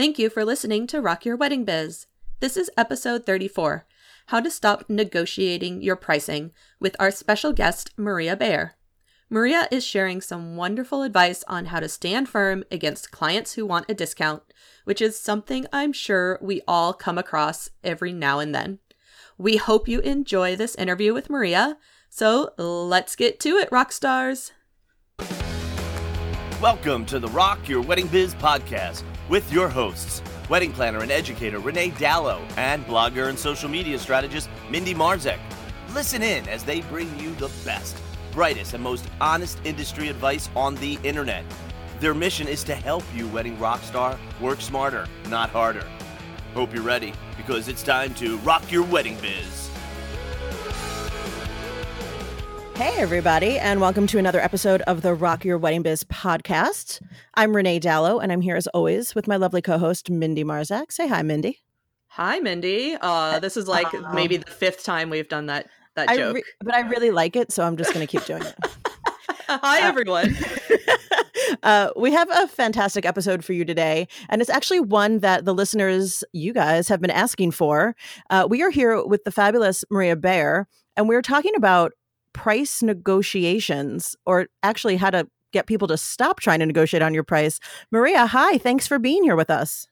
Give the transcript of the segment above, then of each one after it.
Thank you for listening to Rock Your Wedding Biz. This is episode 34 How to Stop Negotiating Your Pricing with our special guest, Maria Bayer. Maria is sharing some wonderful advice on how to stand firm against clients who want a discount, which is something I'm sure we all come across every now and then. We hope you enjoy this interview with Maria. So let's get to it, rock stars. Welcome to the Rock Your Wedding Biz podcast with your hosts, wedding planner and educator Renee Dallow and blogger and social media strategist Mindy Marzek. Listen in as they bring you the best brightest, and most honest industry advice on the internet. Their mission is to help you, wedding rock star, work smarter, not harder. Hope you're ready because it's time to rock your wedding biz. Hey, everybody, and welcome to another episode of the Rock Your Wedding Biz podcast. I'm Renee Dallow, and I'm here as always with my lovely co host, Mindy Marzak. Say hi, Mindy. Hi, Mindy. Uh, this is like uh, maybe the fifth time we've done that that joke. Re- but I really like it, so I'm just going to keep doing it. Hi, uh, everyone. uh, we have a fantastic episode for you today, and it's actually one that the listeners, you guys, have been asking for. Uh, we are here with the fabulous Maria Bayer, and we're talking about price negotiations, or actually how to get people to stop trying to negotiate on your price. Maria, hi. Thanks for being here with us.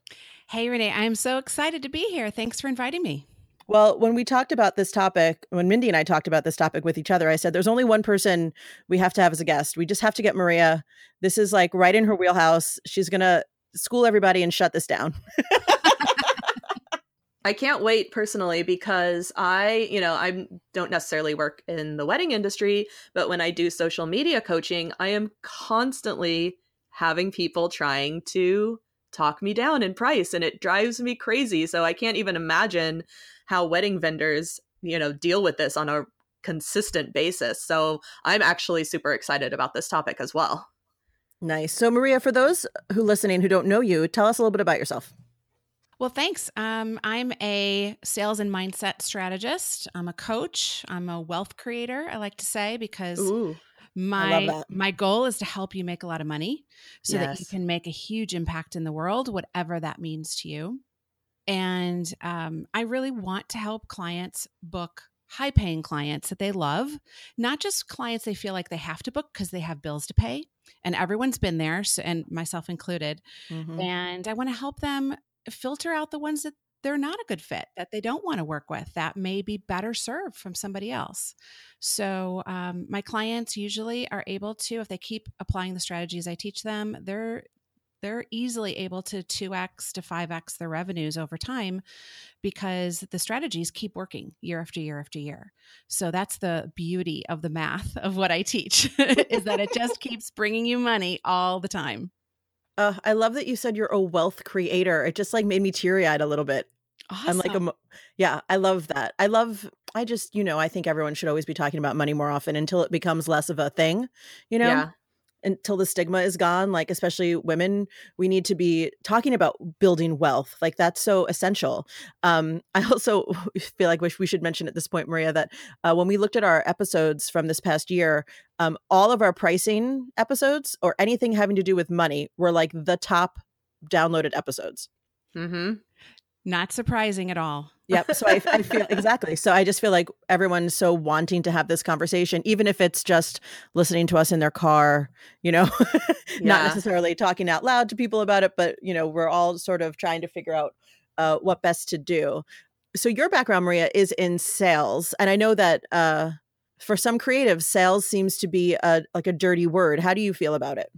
Hey, Renee. I'm so excited to be here. Thanks for inviting me. Well, when we talked about this topic, when Mindy and I talked about this topic with each other, I said there's only one person we have to have as a guest. We just have to get Maria. This is like right in her wheelhouse. She's going to school everybody and shut this down. I can't wait personally because I, you know, I don't necessarily work in the wedding industry, but when I do social media coaching, I am constantly having people trying to talk me down in price and it drives me crazy. So I can't even imagine how wedding vendors, you know, deal with this on a consistent basis. So I'm actually super excited about this topic as well. Nice. So Maria, for those who listening who don't know you, tell us a little bit about yourself. Well, thanks. Um, I'm a sales and mindset strategist. I'm a coach. I'm a wealth creator. I like to say because Ooh, my my goal is to help you make a lot of money, so yes. that you can make a huge impact in the world, whatever that means to you. And um, I really want to help clients book high paying clients that they love, not just clients they feel like they have to book because they have bills to pay. And everyone's been there, so, and myself included. Mm-hmm. And I want to help them filter out the ones that they're not a good fit, that they don't want to work with, that may be better served from somebody else. So, um, my clients usually are able to, if they keep applying the strategies I teach them, they're they're easily able to 2x to 5x their revenues over time because the strategies keep working year after year after year. So that's the beauty of the math of what I teach is that it just keeps bringing you money all the time. Uh, I love that you said you're a wealth creator. It just like made me teary eyed a little bit. Awesome. I'm like, a, yeah, I love that. I love, I just, you know, I think everyone should always be talking about money more often until it becomes less of a thing, you know? Yeah until the stigma is gone like especially women we need to be talking about building wealth like that's so essential. Um i also feel like we should mention at this point maria that uh, when we looked at our episodes from this past year um all of our pricing episodes or anything having to do with money were like the top downloaded episodes. Mm-hmm. Not surprising at all. Yep. So I, I, feel exactly. So I just feel like everyone's so wanting to have this conversation, even if it's just listening to us in their car, you know, yeah. not necessarily talking out loud to people about it, but, you know, we're all sort of trying to figure out uh, what best to do. So your background, Maria, is in sales. And I know that uh, for some creatives, sales seems to be a, like a dirty word. How do you feel about it?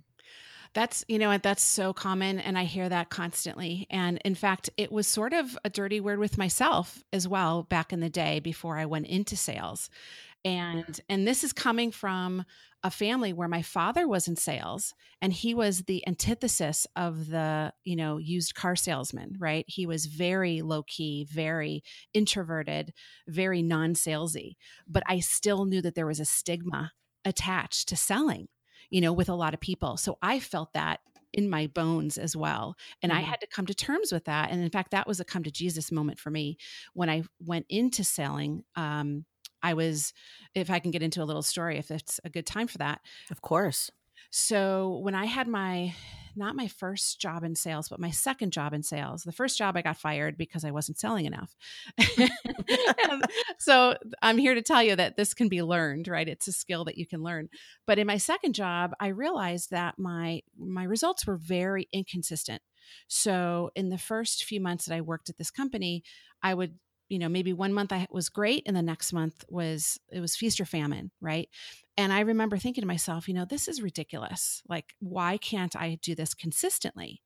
That's, you know, that's so common. And I hear that constantly. And in fact, it was sort of a dirty word with myself as well back in the day before I went into sales. And, and this is coming from a family where my father was in sales and he was the antithesis of the you know used car salesman right he was very low key very introverted very non-salesy but i still knew that there was a stigma attached to selling you know, with a lot of people. So I felt that in my bones as well. And mm-hmm. I had to come to terms with that. And in fact, that was a come to Jesus moment for me when I went into selling. Um, I was, if I can get into a little story, if it's a good time for that. Of course. So when I had my not my first job in sales, but my second job in sales. The first job I got fired because I wasn't selling enough. so I'm here to tell you that this can be learned, right? It's a skill that you can learn. But in my second job, I realized that my my results were very inconsistent. So in the first few months that I worked at this company, I would you know maybe one month i was great and the next month was it was feast or famine right? And i remember thinking to myself you know this is ridiculous. Like why can't i do this consistently?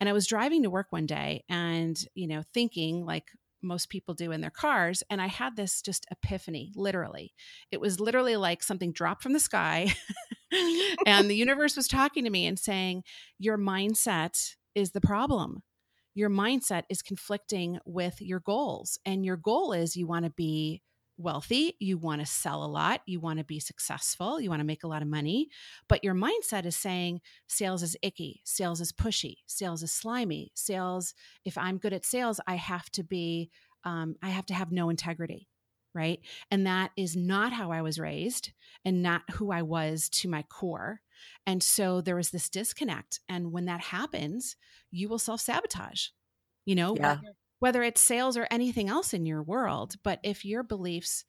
And i was driving to work one day and you know thinking like most people do in their cars and i had this just epiphany literally. It was literally like something dropped from the sky and the universe was talking to me and saying your mindset is the problem your mindset is conflicting with your goals. And your goal is you want to be wealthy, you want to sell a lot, you want to be successful, you want to make a lot of money. But your mindset is saying sales is icky, sales is pushy, sales is slimy, sales, if I'm good at sales, I have to be, um, I have to have no integrity. Right. And that is not how I was raised and not who I was to my core. And so there was this disconnect. And when that happens, you will self sabotage, you know, yeah. whether, whether it's sales or anything else in your world. But if your beliefs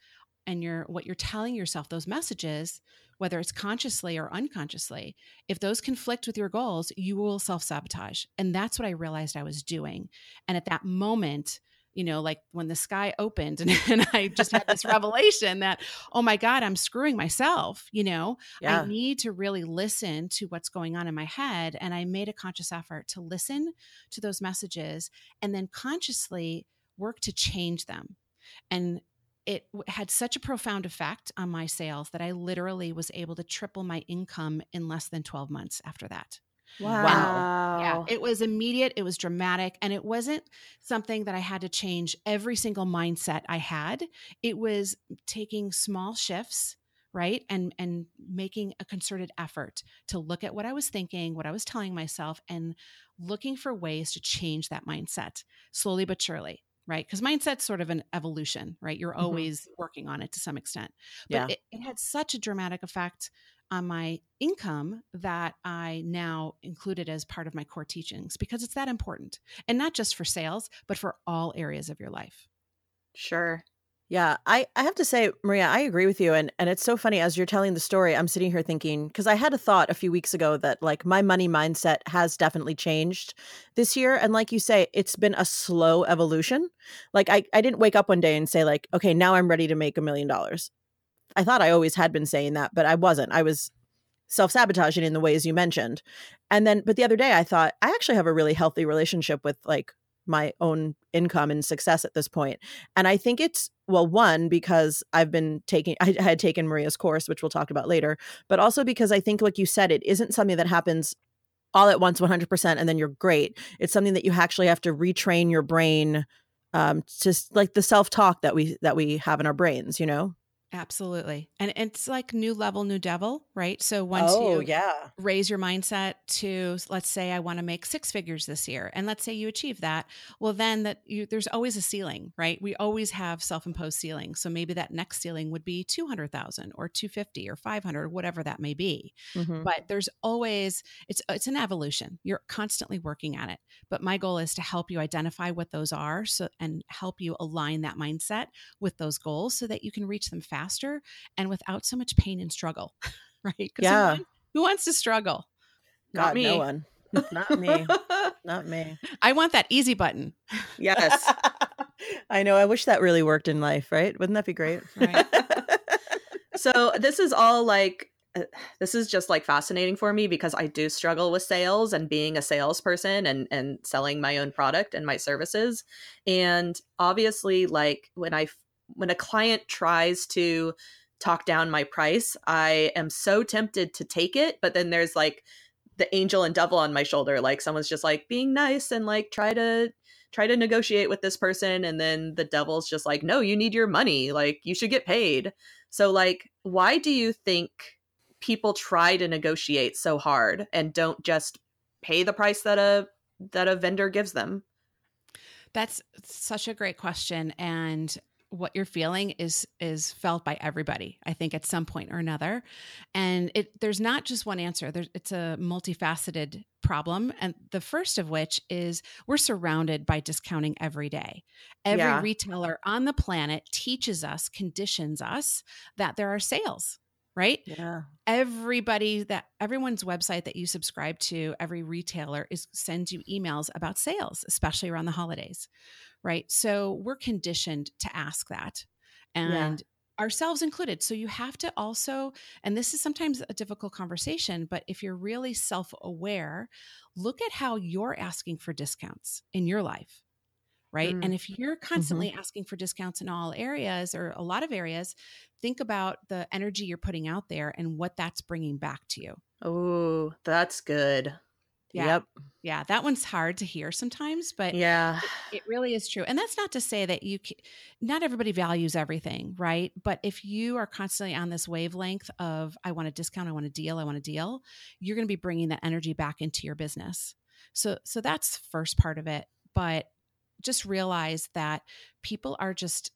and your what you're telling yourself, those messages, whether it's consciously or unconsciously, if those conflict with your goals, you will self sabotage. And that's what I realized I was doing. And at that moment, you know, like when the sky opened and, and I just had this revelation that, oh my God, I'm screwing myself. You know, yeah. I need to really listen to what's going on in my head. And I made a conscious effort to listen to those messages and then consciously work to change them. And it had such a profound effect on my sales that I literally was able to triple my income in less than 12 months after that. Wow. wow. Yeah. It was immediate, it was dramatic, and it wasn't something that I had to change every single mindset I had. It was taking small shifts right and and making a concerted effort to look at what i was thinking what i was telling myself and looking for ways to change that mindset slowly but surely right because mindset's sort of an evolution right you're mm-hmm. always working on it to some extent but yeah. it, it had such a dramatic effect on my income that I now included as part of my core teachings because it's that important. And not just for sales, but for all areas of your life. Sure. Yeah, I, I have to say, Maria, I agree with you. And and it's so funny as you're telling the story, I'm sitting here thinking, because I had a thought a few weeks ago that like my money mindset has definitely changed this year. And like you say, it's been a slow evolution. Like I, I didn't wake up one day and say, like, okay, now I'm ready to make a million dollars. I thought I always had been saying that, but I wasn't. I was self sabotaging in the ways you mentioned. And then, but the other day I thought, I actually have a really healthy relationship with like my own income and success at this point. And I think it's, well, one, because I've been taking, I had taken Maria's course, which we'll talk about later, but also because I think, like you said, it isn't something that happens all at once 100% and then you're great. It's something that you actually have to retrain your brain um just like the self-talk that we that we have in our brains you know Absolutely. And it's like new level, new devil, right? So once oh, you yeah. raise your mindset to let's say I want to make six figures this year and let's say you achieve that, well then that you there's always a ceiling, right? We always have self-imposed ceilings. So maybe that next ceiling would be 200,000 or 250 or 500 whatever that may be. Mm-hmm. But there's always it's it's an evolution. You're constantly working at it. But my goal is to help you identify what those are so and help you align that mindset with those goals so that you can reach them faster faster and without so much pain and struggle, right? Yeah. Who, who, wants to struggle? Not God, me. No one. Not me. Not me. I want that easy button. Yes. I know. I wish that really worked in life, right? Wouldn't that be great? Right. so this is all like uh, this is just like fascinating for me because I do struggle with sales and being a salesperson and and selling my own product and my services. And obviously like when I when a client tries to talk down my price, I am so tempted to take it, but then there's like the angel and devil on my shoulder like someone's just like being nice and like try to try to negotiate with this person and then the devil's just like no you need your money like you should get paid. So like why do you think people try to negotiate so hard and don't just pay the price that a that a vendor gives them? That's such a great question and what you're feeling is is felt by everybody i think at some point or another and it there's not just one answer there's it's a multifaceted problem and the first of which is we're surrounded by discounting every day every yeah. retailer on the planet teaches us conditions us that there are sales right? Yeah. Everybody that everyone's website that you subscribe to, every retailer is sends you emails about sales, especially around the holidays, right? So we're conditioned to ask that. And yeah. ourselves included. So you have to also, and this is sometimes a difficult conversation, but if you're really self aware, look at how you're asking for discounts in your life right? Mm. And if you're constantly mm-hmm. asking for discounts in all areas or a lot of areas, think about the energy you're putting out there and what that's bringing back to you. Oh, that's good. Yeah. Yep. Yeah, that one's hard to hear sometimes, but yeah, it, it really is true. And that's not to say that you can, not everybody values everything, right? But if you are constantly on this wavelength of I want a discount, I want a deal, I want a deal, you're going to be bringing that energy back into your business. So so that's first part of it, but just realize that people are just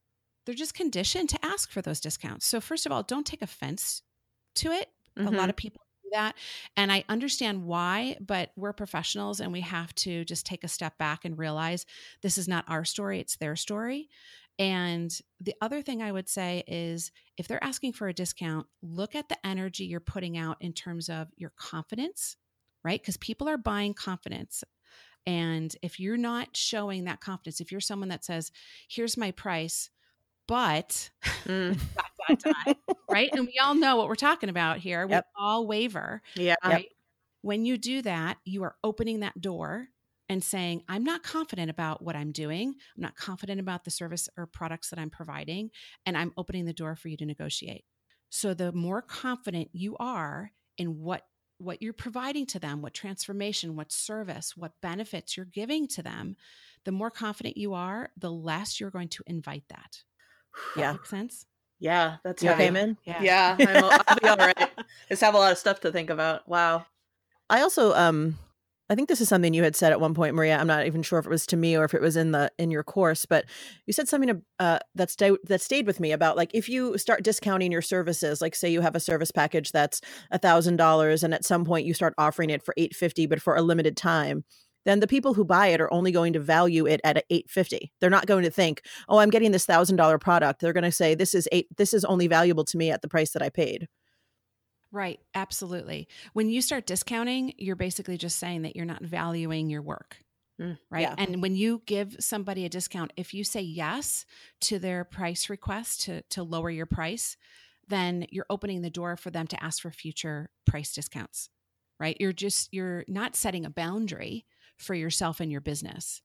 they're just conditioned to ask for those discounts. So first of all, don't take offense to it. Mm-hmm. A lot mm-hmm. of people that and I understand why, but we're professionals and we have to just take a step back and realize this is not our story, it's their story. And the other thing I would say is if they're asking for a discount, look at the energy you're putting out in terms of your confidence, right? Because people are buying confidence. And if you're not showing that confidence, if you're someone that says, here's my price, but mm. dot, dot, dot, right? And we all know what we're talking about here. Yep. We all waver. Yeah. Right? Yep. When you do that, you are opening that door and saying, I'm not confident about what I'm doing. I'm not confident about the service or products that I'm providing. And I'm opening the door for you to negotiate. So the more confident you are in what what you're providing to them, what transformation, what service, what benefits you're giving to them, the more confident you are, the less you're going to invite that. Yeah. That sense? Yeah, that's yeah. Payment. Yeah, yeah i will be all right. Just have a lot of stuff to think about. Wow. I also um I think this is something you had said at one point, Maria. I'm not even sure if it was to me or if it was in the in your course, but you said something uh, that stayed that stayed with me about like if you start discounting your services, like say you have a service package that's a thousand dollars, and at some point you start offering it for eight fifty, but for a limited time, then the people who buy it are only going to value it at 850 they're not going to think oh i'm getting this thousand dollar product they're going to say this is eight this is only valuable to me at the price that i paid Right, absolutely. When you start discounting, you're basically just saying that you're not valuing your work. Mm, right. Yeah. And when you give somebody a discount, if you say yes to their price request to, to lower your price, then you're opening the door for them to ask for future price discounts. Right. You're just, you're not setting a boundary for yourself and your business.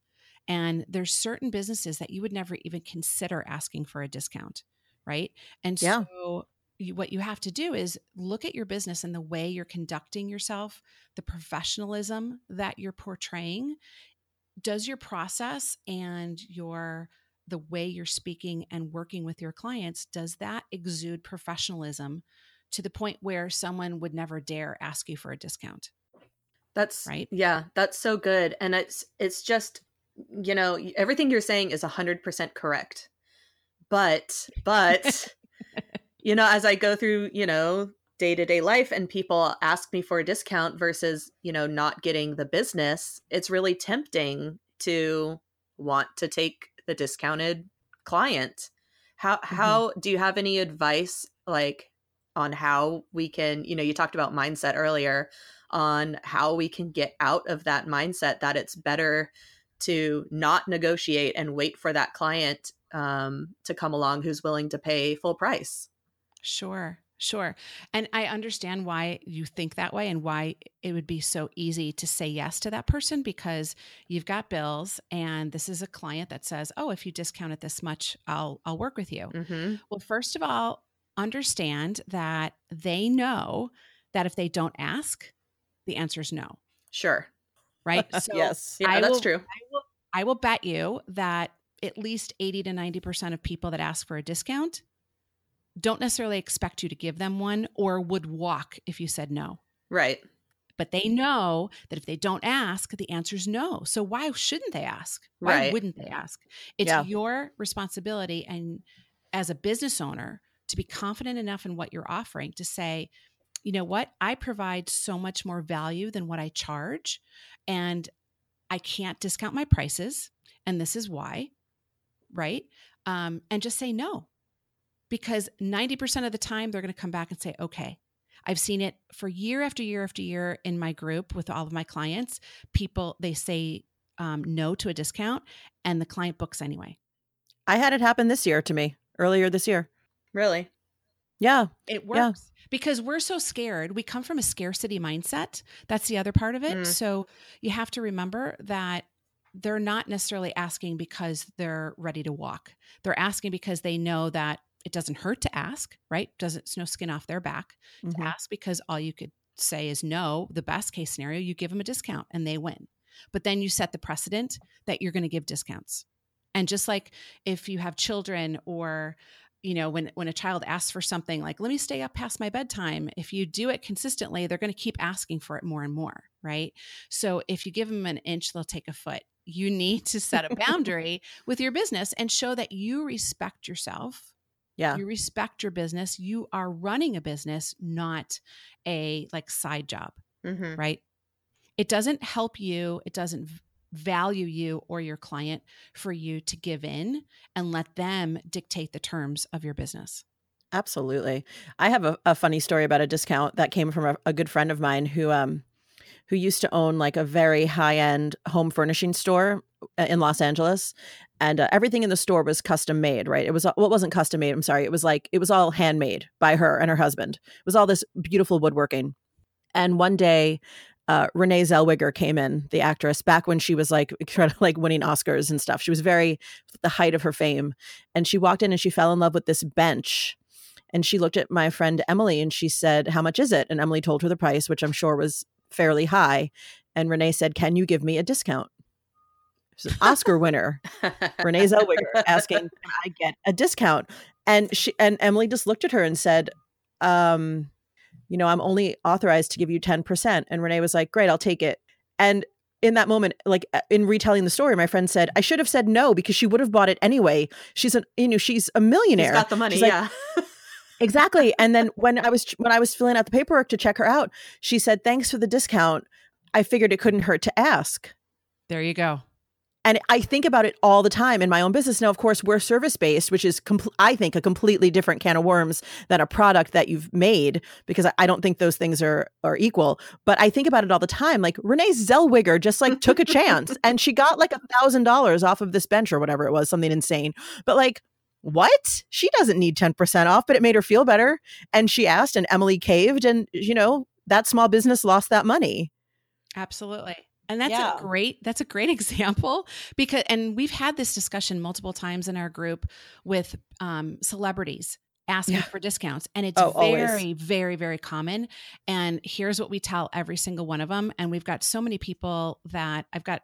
And there's certain businesses that you would never even consider asking for a discount. Right. And yeah. so you, what you have to do is look at your business and the way you're conducting yourself, the professionalism that you're portraying. Does your process and your the way you're speaking and working with your clients does that exude professionalism to the point where someone would never dare ask you for a discount? That's right. Yeah, that's so good and it's it's just you know, everything you're saying is 100% correct. But but you know, as I go through, you know, day to day life and people ask me for a discount versus, you know, not getting the business, it's really tempting to want to take the discounted client. How mm-hmm. how do you have any advice like on how we can, you know, you talked about mindset earlier on how we can get out of that mindset that it's better to not negotiate and wait for that client um, to come along who's willing to pay full price. Sure. Sure. And I understand why you think that way and why it would be so easy to say yes to that person because you've got bills and this is a client that says, "Oh, if you discount it this much, I'll I'll work with you." Mm-hmm. Well, first of all, understand that they know that if they don't ask, the answer is no. Sure. Right? So yes. Yeah, I that's will, true. I will, I will bet you that at least 80 to 90% of people that ask for a discount don't necessarily expect you to give them one or would walk if you said no. Right. but they know that if they don't ask, the answer is no. So why shouldn't they ask? Why right. wouldn't they ask? It's yeah. your responsibility and as a business owner to be confident enough in what you're offering to say, you know what? I provide so much more value than what I charge and I can't discount my prices and this is why, right? Um, and just say no. Because 90% of the time, they're going to come back and say, okay, I've seen it for year after year after year in my group with all of my clients. People, they say um, no to a discount and the client books anyway. I had it happen this year to me earlier this year. Really? Yeah. It works. Yeah. Because we're so scared. We come from a scarcity mindset. That's the other part of it. Mm. So you have to remember that they're not necessarily asking because they're ready to walk. They're asking because they know that it doesn't hurt to ask, right? Doesn't it's no skin off their back mm-hmm. to ask because all you could say is no. The best case scenario, you give them a discount and they win. But then you set the precedent that you're going to give discounts. And just like if you have children or you know when when a child asks for something like let me stay up past my bedtime if you do it consistently they're going to keep asking for it more and more right so if you give them an inch they'll take a foot you need to set a boundary with your business and show that you respect yourself yeah. You respect your business. You are running a business, not a like side job. Mm-hmm. Right. It doesn't help you. It doesn't value you or your client for you to give in and let them dictate the terms of your business. Absolutely. I have a, a funny story about a discount that came from a, a good friend of mine who um who used to own like a very high end home furnishing store uh, in Los Angeles and uh, everything in the store was custom made right it was well wasn't custom made i'm sorry it was like it was all handmade by her and her husband it was all this beautiful woodworking and one day uh, renee zellweger came in the actress back when she was like kind of like winning oscars and stuff. She was very the height of her fame. And she walked in and she fell in love with this bench. And she looked at my friend emily and she said how much is it? And emily told her the price which i'm sure was fairly high. And renee said can you give me a discount? Oscar winner. Renee Zellweger asking, "Can I get a discount?" And she and Emily just looked at her and said, um, "You know, I'm only authorized to give you ten percent." And Renee was like, "Great, I'll take it." And in that moment, like uh, in retelling the story, my friend said, "I should have said no because she would have bought it anyway. She's a you know she's a millionaire. She's got the money, like, yeah." exactly. And then when I was when I was filling out the paperwork to check her out, she said, "Thanks for the discount. I figured it couldn't hurt to ask." There you go. And I think about it all the time in my own business. Now, of course, we're service based, which is, com- I think, a completely different can of worms than a product that you've made because I don't think those things are are equal. But I think about it all the time. Like Renee Zellweger just like took a chance and she got like a thousand dollars off of this bench or whatever it was, something insane. But like, what? She doesn't need 10% off, but it made her feel better. And she asked, and Emily caved, and you know, that small business lost that money. Absolutely. And that's yeah. a great that's a great example because and we've had this discussion multiple times in our group with um, celebrities asking yeah. for discounts and it's oh, very always. very very common and here's what we tell every single one of them and we've got so many people that I've got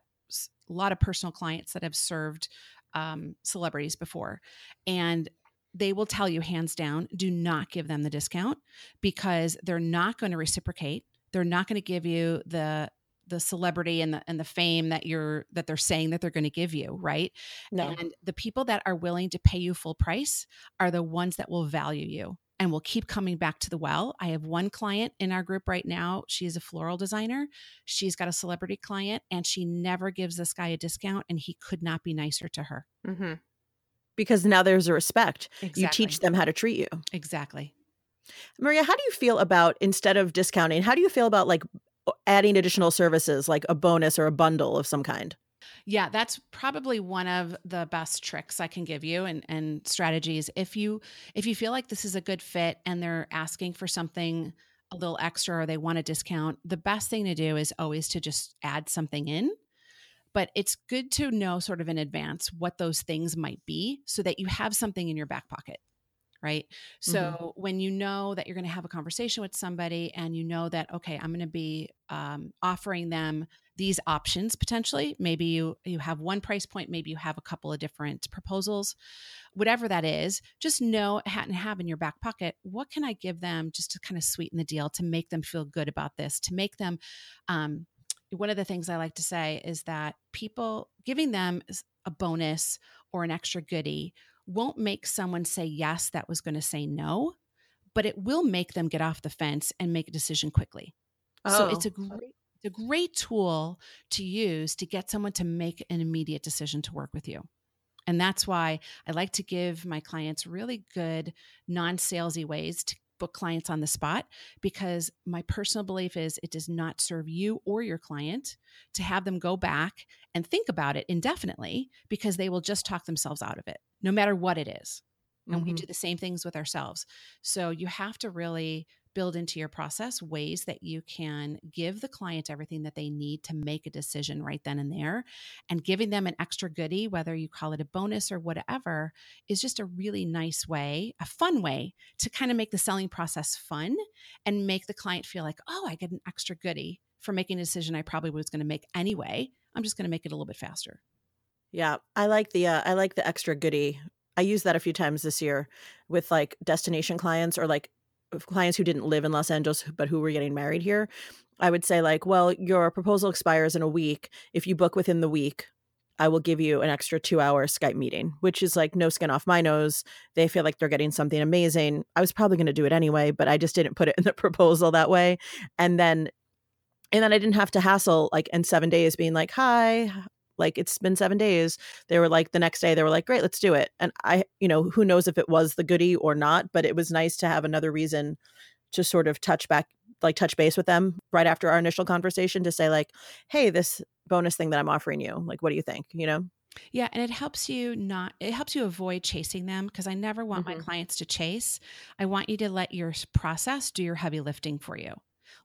a lot of personal clients that have served um, celebrities before and they will tell you hands down do not give them the discount because they're not going to reciprocate they're not going to give you the the celebrity and the and the fame that you're that they're saying that they're going to give you, right? No. And the people that are willing to pay you full price are the ones that will value you and will keep coming back to the well. I have one client in our group right now. She's a floral designer. She's got a celebrity client and she never gives this guy a discount and he could not be nicer to her. Mm-hmm. Because now there's a respect. Exactly. You teach them how to treat you. Exactly. Maria, how do you feel about instead of discounting, how do you feel about like adding additional services like a bonus or a bundle of some kind. Yeah, that's probably one of the best tricks I can give you and, and strategies. If you if you feel like this is a good fit and they're asking for something a little extra or they want a discount, the best thing to do is always to just add something in. But it's good to know sort of in advance what those things might be so that you have something in your back pocket right? So mm-hmm. when you know that you're going to have a conversation with somebody and you know that, okay, I'm going to be um, offering them these options potentially. Maybe you you have one price point, maybe you have a couple of different proposals. Whatever that is, just know and have in your back pocket what can I give them just to kind of sweeten the deal to make them feel good about this, to make them um, one of the things I like to say is that people giving them a bonus or an extra goodie won't make someone say yes that was going to say no, but it will make them get off the fence and make a decision quickly. Oh. So it's oh, a oh. great it's a great tool to use to get someone to make an immediate decision to work with you. And that's why I like to give my clients really good non salesy ways to book clients on the spot because my personal belief is it does not serve you or your client to have them go back and think about it indefinitely because they will just talk themselves out of it, no matter what it is. And mm-hmm. we do the same things with ourselves. So you have to really build into your process ways that you can give the client everything that they need to make a decision right then and there. And giving them an extra goodie, whether you call it a bonus or whatever, is just a really nice way, a fun way to kind of make the selling process fun and make the client feel like, oh, I get an extra goodie for making a decision I probably was going to make anyway. I'm just going to make it a little bit faster. Yeah, I like the uh, I like the extra goodie I used that a few times this year with like destination clients or like clients who didn't live in Los Angeles but who were getting married here, I would say like, well, your proposal expires in a week. If you book within the week, I will give you an extra 2-hour Skype meeting, which is like no skin off my nose. They feel like they're getting something amazing. I was probably going to do it anyway, but I just didn't put it in the proposal that way. And then and then I didn't have to hassle like in 7 days being like, "Hi, like it's been seven days. They were like the next day they were like great let's do it. And i you know who knows if it was the goodie or not but it was nice to have another reason to sort of touch back like touch base with them right after our initial conversation to say like hey this bonus thing that i'm offering you like what do you think? You know? Yeah, and it helps you not it helps you avoid chasing them because I never want mm-hmm. my clients to chase. I want you to let your process do your heavy lifting for you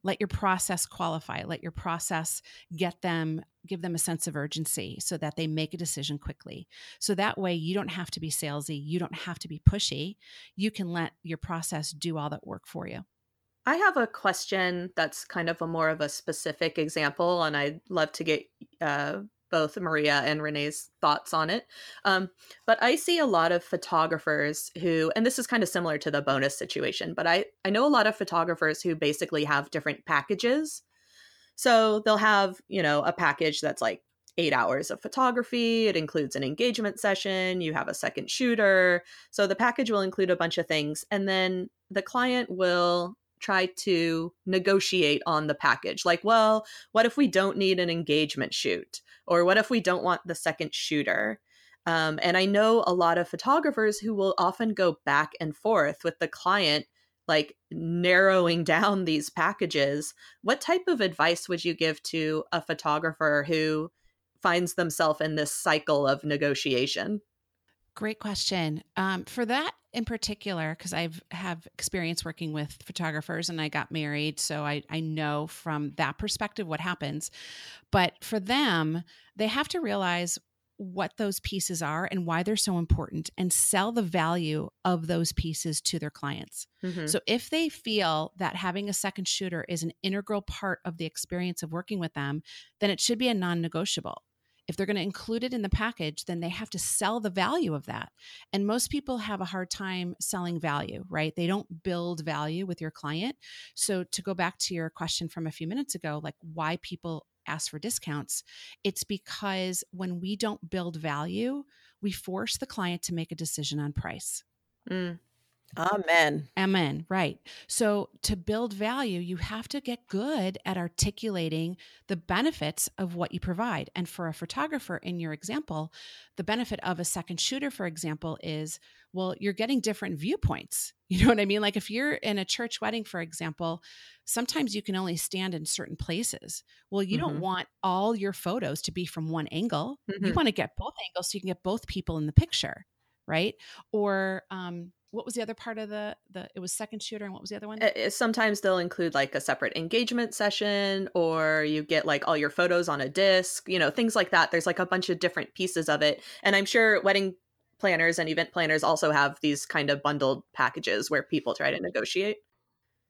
let your process qualify. Let your process get them give them a sense of urgency so that they make a decision quickly. So that way you don't have to be salesy. You don't have to be pushy. You can let your process do all that work for you. I have a question that's kind of a more of a specific example, and I'd love to get uh, both Maria and Renee's thoughts on it. Um, but I see a lot of photographers who, and this is kind of similar to the bonus situation, but I, I know a lot of photographers who basically have different packages. So they'll have, you know, a package that's like eight hours of photography. It includes an engagement session. You have a second shooter. So the package will include a bunch of things. And then the client will try to negotiate on the package. Like, well, what if we don't need an engagement shoot? Or what if we don't want the second shooter? Um, and I know a lot of photographers who will often go back and forth with the client, like narrowing down these packages. What type of advice would you give to a photographer who finds themselves in this cycle of negotiation? Great question. Um, for that in particular, because I've have experience working with photographers and I got married, so I, I know from that perspective what happens. But for them, they have to realize what those pieces are and why they're so important and sell the value of those pieces to their clients. Mm-hmm. So if they feel that having a second shooter is an integral part of the experience of working with them, then it should be a non negotiable if they're going to include it in the package, then they have to sell the value of that. And most people have a hard time selling value, right? They don't build value with your client. So, to go back to your question from a few minutes ago, like why people ask for discounts, it's because when we don't build value, we force the client to make a decision on price. Mm. Amen. Amen. Right. So to build value, you have to get good at articulating the benefits of what you provide. And for a photographer, in your example, the benefit of a second shooter, for example, is well, you're getting different viewpoints. You know what I mean? Like if you're in a church wedding, for example, sometimes you can only stand in certain places. Well, you mm-hmm. don't want all your photos to be from one angle. Mm-hmm. You want to get both angles so you can get both people in the picture right or um, what was the other part of the the it was second shooter and what was the other one? Sometimes they'll include like a separate engagement session or you get like all your photos on a disc you know things like that. There's like a bunch of different pieces of it. And i'm sure wedding planners and event planners also have these kind of bundled packages where people try to negotiate.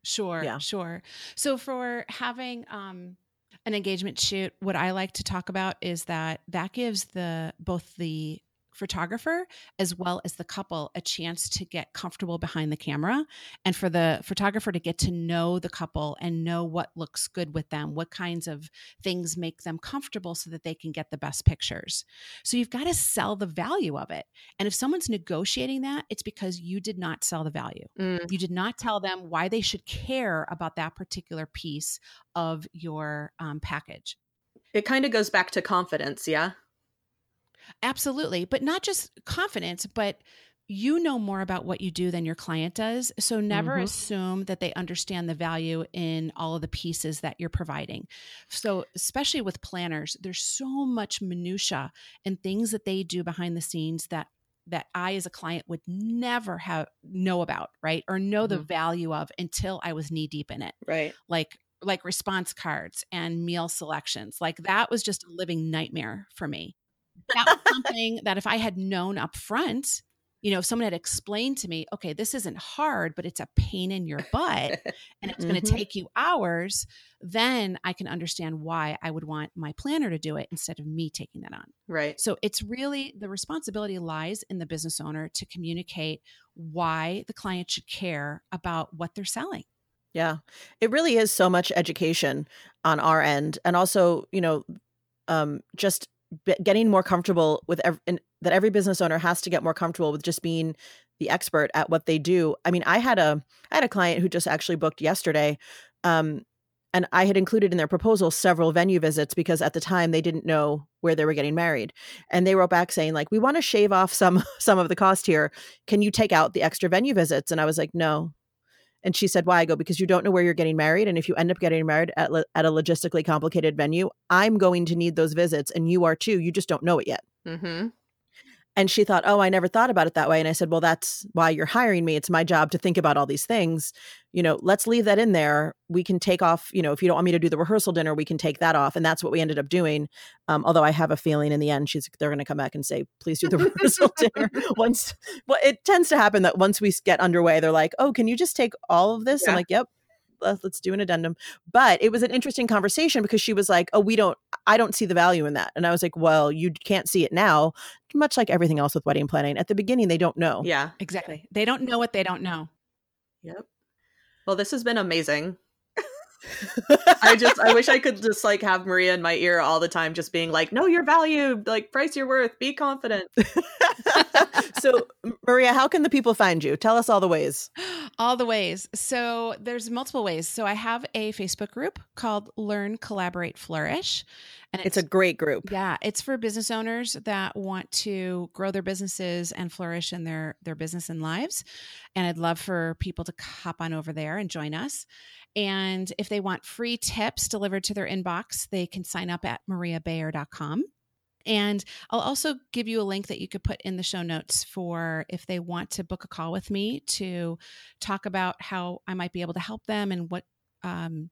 Sure yeah. sure. So for having um an engagement shoot, what I like to talk about is that that gives the both the photographer as well as the couple a chance to get comfortable behind the camera and for the photographer to get to know the couple and know what looks good with them, what kinds of things make them comfortable so that they can get the best pictures. So you've got to sell the value of it. And if someone's negotiating that, it's because you did not sell the value. Mm. You did not tell them why they should care about that particular piece of your um, package. It kind of goes back to confidence, yeah? Absolutely. But not just confidence, but you know more about what you do than your client does. So never mm-hmm. assume that they understand the value in all of the pieces that you're providing. So especially with planners, there's so much minutia and things that they do behind the scenes that that I as a client would never have know about, right? Or know mm-hmm. the value of until I was knee deep in it. Right. Like like response cards and meal selections. Like that was just a living nightmare for me that was something that if I had known up front, you know, if someone had explained to me, okay, this isn't hard, but it's a pain in your butt and it's mm-hmm. going to take you hours, then I can understand why I would want my planner to do it instead of me taking that on. Right. So it's really the responsibility lies in the business owner to communicate why the client should care about what they're selling. Yeah. It really is so much education on our end. And also, you know, um, just getting more comfortable with ev- that every business owner has to get more comfortable with just being the expert at what they do. I mean, I had a I had a client who just actually booked yesterday um, and I had included in their proposal several venue visits because at the time they didn't know where they were getting married. And they wrote back saying like, "We want to shave off some some of the cost here. Can you take out the extra venue visits?" And I was like, "No, and she said, Why? I go, Because you don't know where you're getting married. And if you end up getting married at, lo- at a logistically complicated venue, I'm going to need those visits and you are too. You just don't know it yet. Mm-hmm. And she thought, oh, I never thought about it that way. And I said, well, that's why you're hiring me. It's my job to think about all these things. You know, let's leave that in there. We can take off, you know, if you don't want me to do the rehearsal dinner, we can take that off. And that's what we ended up doing. Um, although I have a feeling in the end, she's they're going to come back and say, please do the rehearsal dinner. Once, well, it tends to happen that once we get underway, they're like, oh, can you just take all of this? Yeah. I'm like, yep, let's do an addendum. But it was an interesting conversation because she was like, "Oh, we don't I don't see the value in that." And I was like, "Well, you can't see it now." Much like everything else with wedding planning. At the beginning, they don't know. Yeah. Exactly. They don't know what they don't know. Yep. Well, this has been amazing. I just I wish I could just like have Maria in my ear all the time just being like, "No, you're valued. Like price your worth. Be confident." so, Maria, how can the people find you? Tell us all the ways. All the ways. So, there's multiple ways. So, I have a Facebook group called Learn, Collaborate, Flourish. And it's, it's, a great group. Yeah, it's for business owners that want to grow their businesses and flourish in their their business and lives. And I'd love for people to hop on over there and join us. And if they want free tips delivered to their inbox, they can sign up at mariabayer.com. And I'll also give you a link that you could put in the show notes for if they want to book a call with me to talk about how I might be able to help them and what um,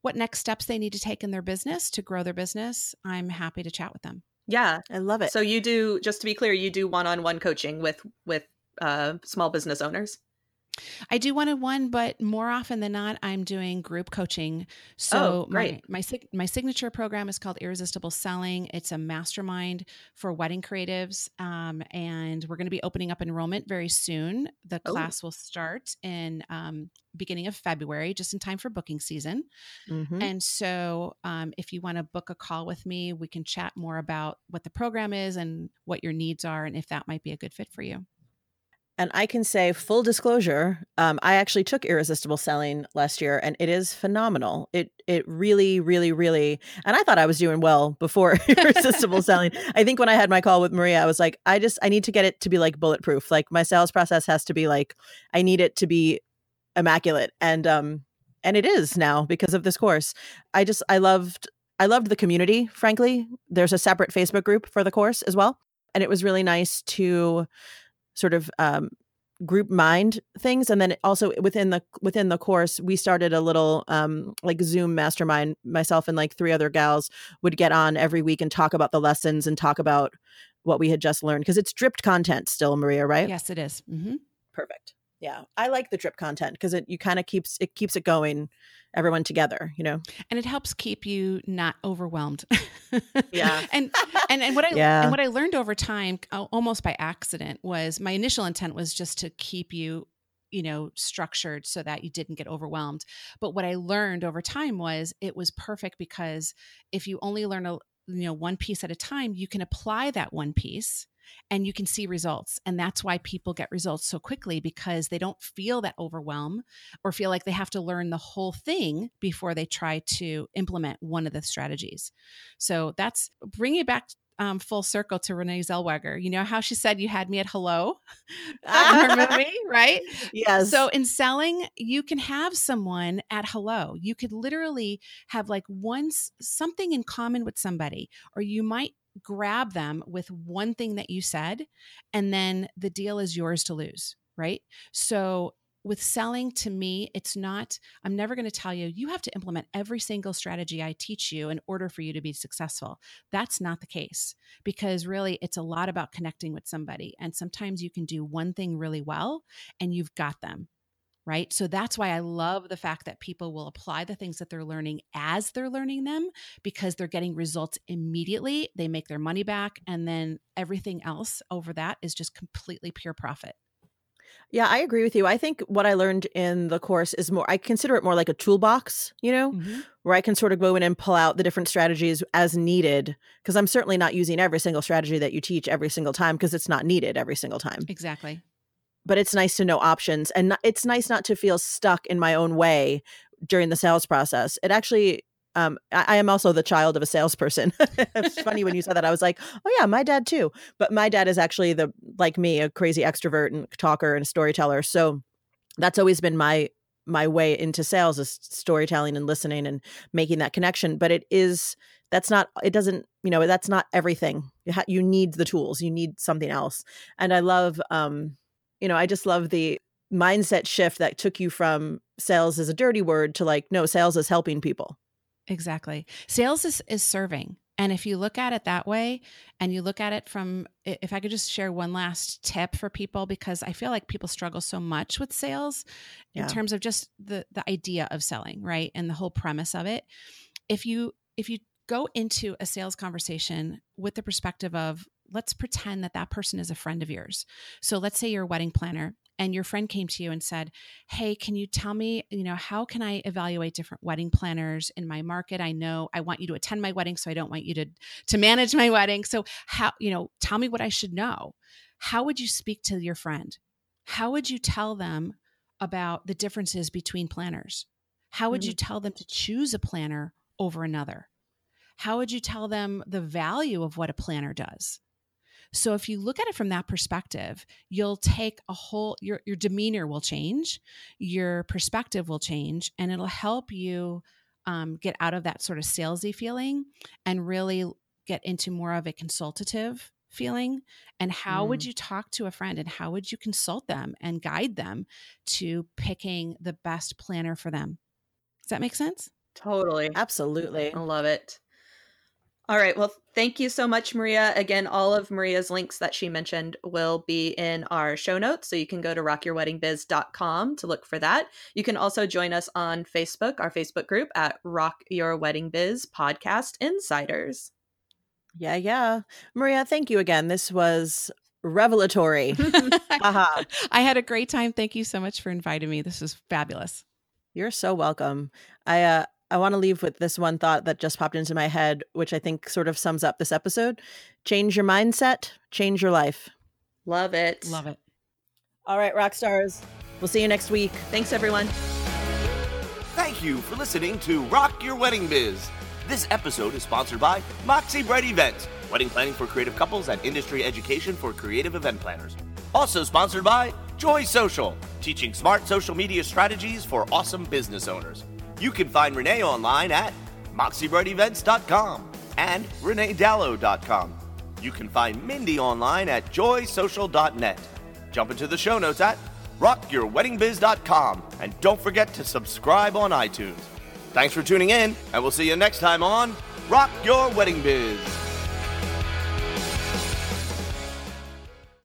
what next steps they need to take in their business to grow their business. I'm happy to chat with them. Yeah, I love it. So you do just to be clear, you do one-on-one coaching with with uh, small business owners. I do one on one, but more often than not, I'm doing group coaching. So oh, great. my my my signature program is called Irresistible Selling. It's a mastermind for wedding creatives, um, and we're going to be opening up enrollment very soon. The oh. class will start in um, beginning of February, just in time for booking season. Mm-hmm. And so, um, if you want to book a call with me, we can chat more about what the program is and what your needs are, and if that might be a good fit for you. And I can say, full disclosure, um, I actually took Irresistible Selling last year, and it is phenomenal. It it really, really, really, and I thought I was doing well before Irresistible Selling. I think when I had my call with Maria, I was like, I just I need to get it to be like bulletproof. Like my sales process has to be like, I need it to be immaculate, and um, and it is now because of this course. I just I loved I loved the community. Frankly, there's a separate Facebook group for the course as well, and it was really nice to sort of um, group mind things and then also within the within the course we started a little um like zoom mastermind myself and like three other gals would get on every week and talk about the lessons and talk about what we had just learned because it's dripped content still maria right yes it is. Mm-hmm. perfect Yeah, I like the drip content because it you kind of keeps it keeps it going, everyone together, you know. And it helps keep you not overwhelmed. yeah. and and and what I yeah. and what I learned over time, uh, almost by accident, was my initial intent was just to keep you you know structured so that you didn't get overwhelmed but what i learned over time was it was perfect because if you only learn a you know one piece at a time you can apply that one piece and you can see results. And that's why people get results so quickly because they don't feel that overwhelm or feel like they have to learn the whole thing before they try to implement one of the strategies. So that's bringing it back um, full circle to Renee Zellweger. You know how she said you had me at hello her movie, right? Yes. So in selling, you can have someone at hello. You could literally have like once something in common with somebody, or you might grab them with one thing that you said, and then the deal is yours to lose, right? So with selling to me, it's not, I'm never going to tell you, you have to implement every single strategy I teach you in order for you to be successful. That's not the case because really it's a lot about connecting with somebody. And sometimes you can do one thing really well and you've got them right? So that's why I love the fact that people will apply the things that they're learning as they're learning them because they're getting results immediately. They make their money back, and then everything else over that is just completely pure profit. Yeah, I agree with you. I think what I learned in the course is more, I consider it more like a toolbox, you know, mm-hmm. where I can sort of go in and pull out the different strategies as needed. Cause I'm certainly not using every single strategy that you teach every single time because it's not needed every single time. Exactly but it's nice to know options and it's nice not to feel stuck in my own way during the sales process. It actually um, I, I, am also the child of a salesperson. it's funny when you said that. I was like, oh yeah, my dad too. But my dad is actually the like me, a crazy extrovert and talker and storyteller. So that's always been my my way into sales is storytelling and listening and making that connection. But it is that's not it doesn't you know that's not everything. You, ha- you need the tools. You need something else. And I love um you know, I just love the mindset shift that took you from sales as a dirty word to like, no, sales is helping people. Exactly. Sales is, is serving. And if you look at it that way, and you look at it from, if I could just share one last tip for people, because I feel like people struggle so much with sales in terms of just the the idea of selling, right, and the whole premise of it. If you if you go into a sales conversation with the perspective of let's pretend that that person is a friend of yours. So let's say you're a wedding planner and your friend came to you and said, "Hey, can you tell me, you know, how can I evaluate different wedding planners in my market? I know I want you to attend my wedding, so I don't want you to to manage my wedding. So how, you know, tell me what I should know." How would you speak to your friend? How would you tell them about the differences between planners? How would mm-hmm. you tell them to choose a planner over another? How would you tell them the value of what a planner does? So if you look at it from that perspective, you'll take a whole your your demeanor will change, your perspective will change, and it'll help you um, get out of that sort of salesy feeling and really get into more of a consultative feeling. And how mm. would you talk to a friend and how would you consult them and guide them to picking the best planner for them? Does that make sense? Totally. Absolutely. I love it all right. Well, thank you so much, Maria. Again, all of Maria's links that she mentioned will be in our show notes. So you can go to rockyourweddingbiz.com to look for that. You can also join us on Facebook, our Facebook group at Rock Your Wedding Biz Podcast Insiders. Yeah, yeah. Maria, thank you again. This was revelatory. uh-huh. I had a great time. Thank you so much for inviting me. This was fabulous. You're so welcome. I uh I want to leave with this one thought that just popped into my head, which I think sort of sums up this episode. Change your mindset, change your life. Love it. Love it. All right, rock stars. We'll see you next week. Thanks, everyone. Thank you for listening to Rock Your Wedding Biz. This episode is sponsored by Moxie Bright Events, wedding planning for creative couples and industry education for creative event planners. Also sponsored by Joy Social, teaching smart social media strategies for awesome business owners. You can find Renee online at moxiebrightevents.com and reneedallo.com. You can find Mindy online at joysocial.net. Jump into the show notes at rockyourweddingbiz.com and don't forget to subscribe on iTunes. Thanks for tuning in, and we'll see you next time on Rock Your Wedding Biz.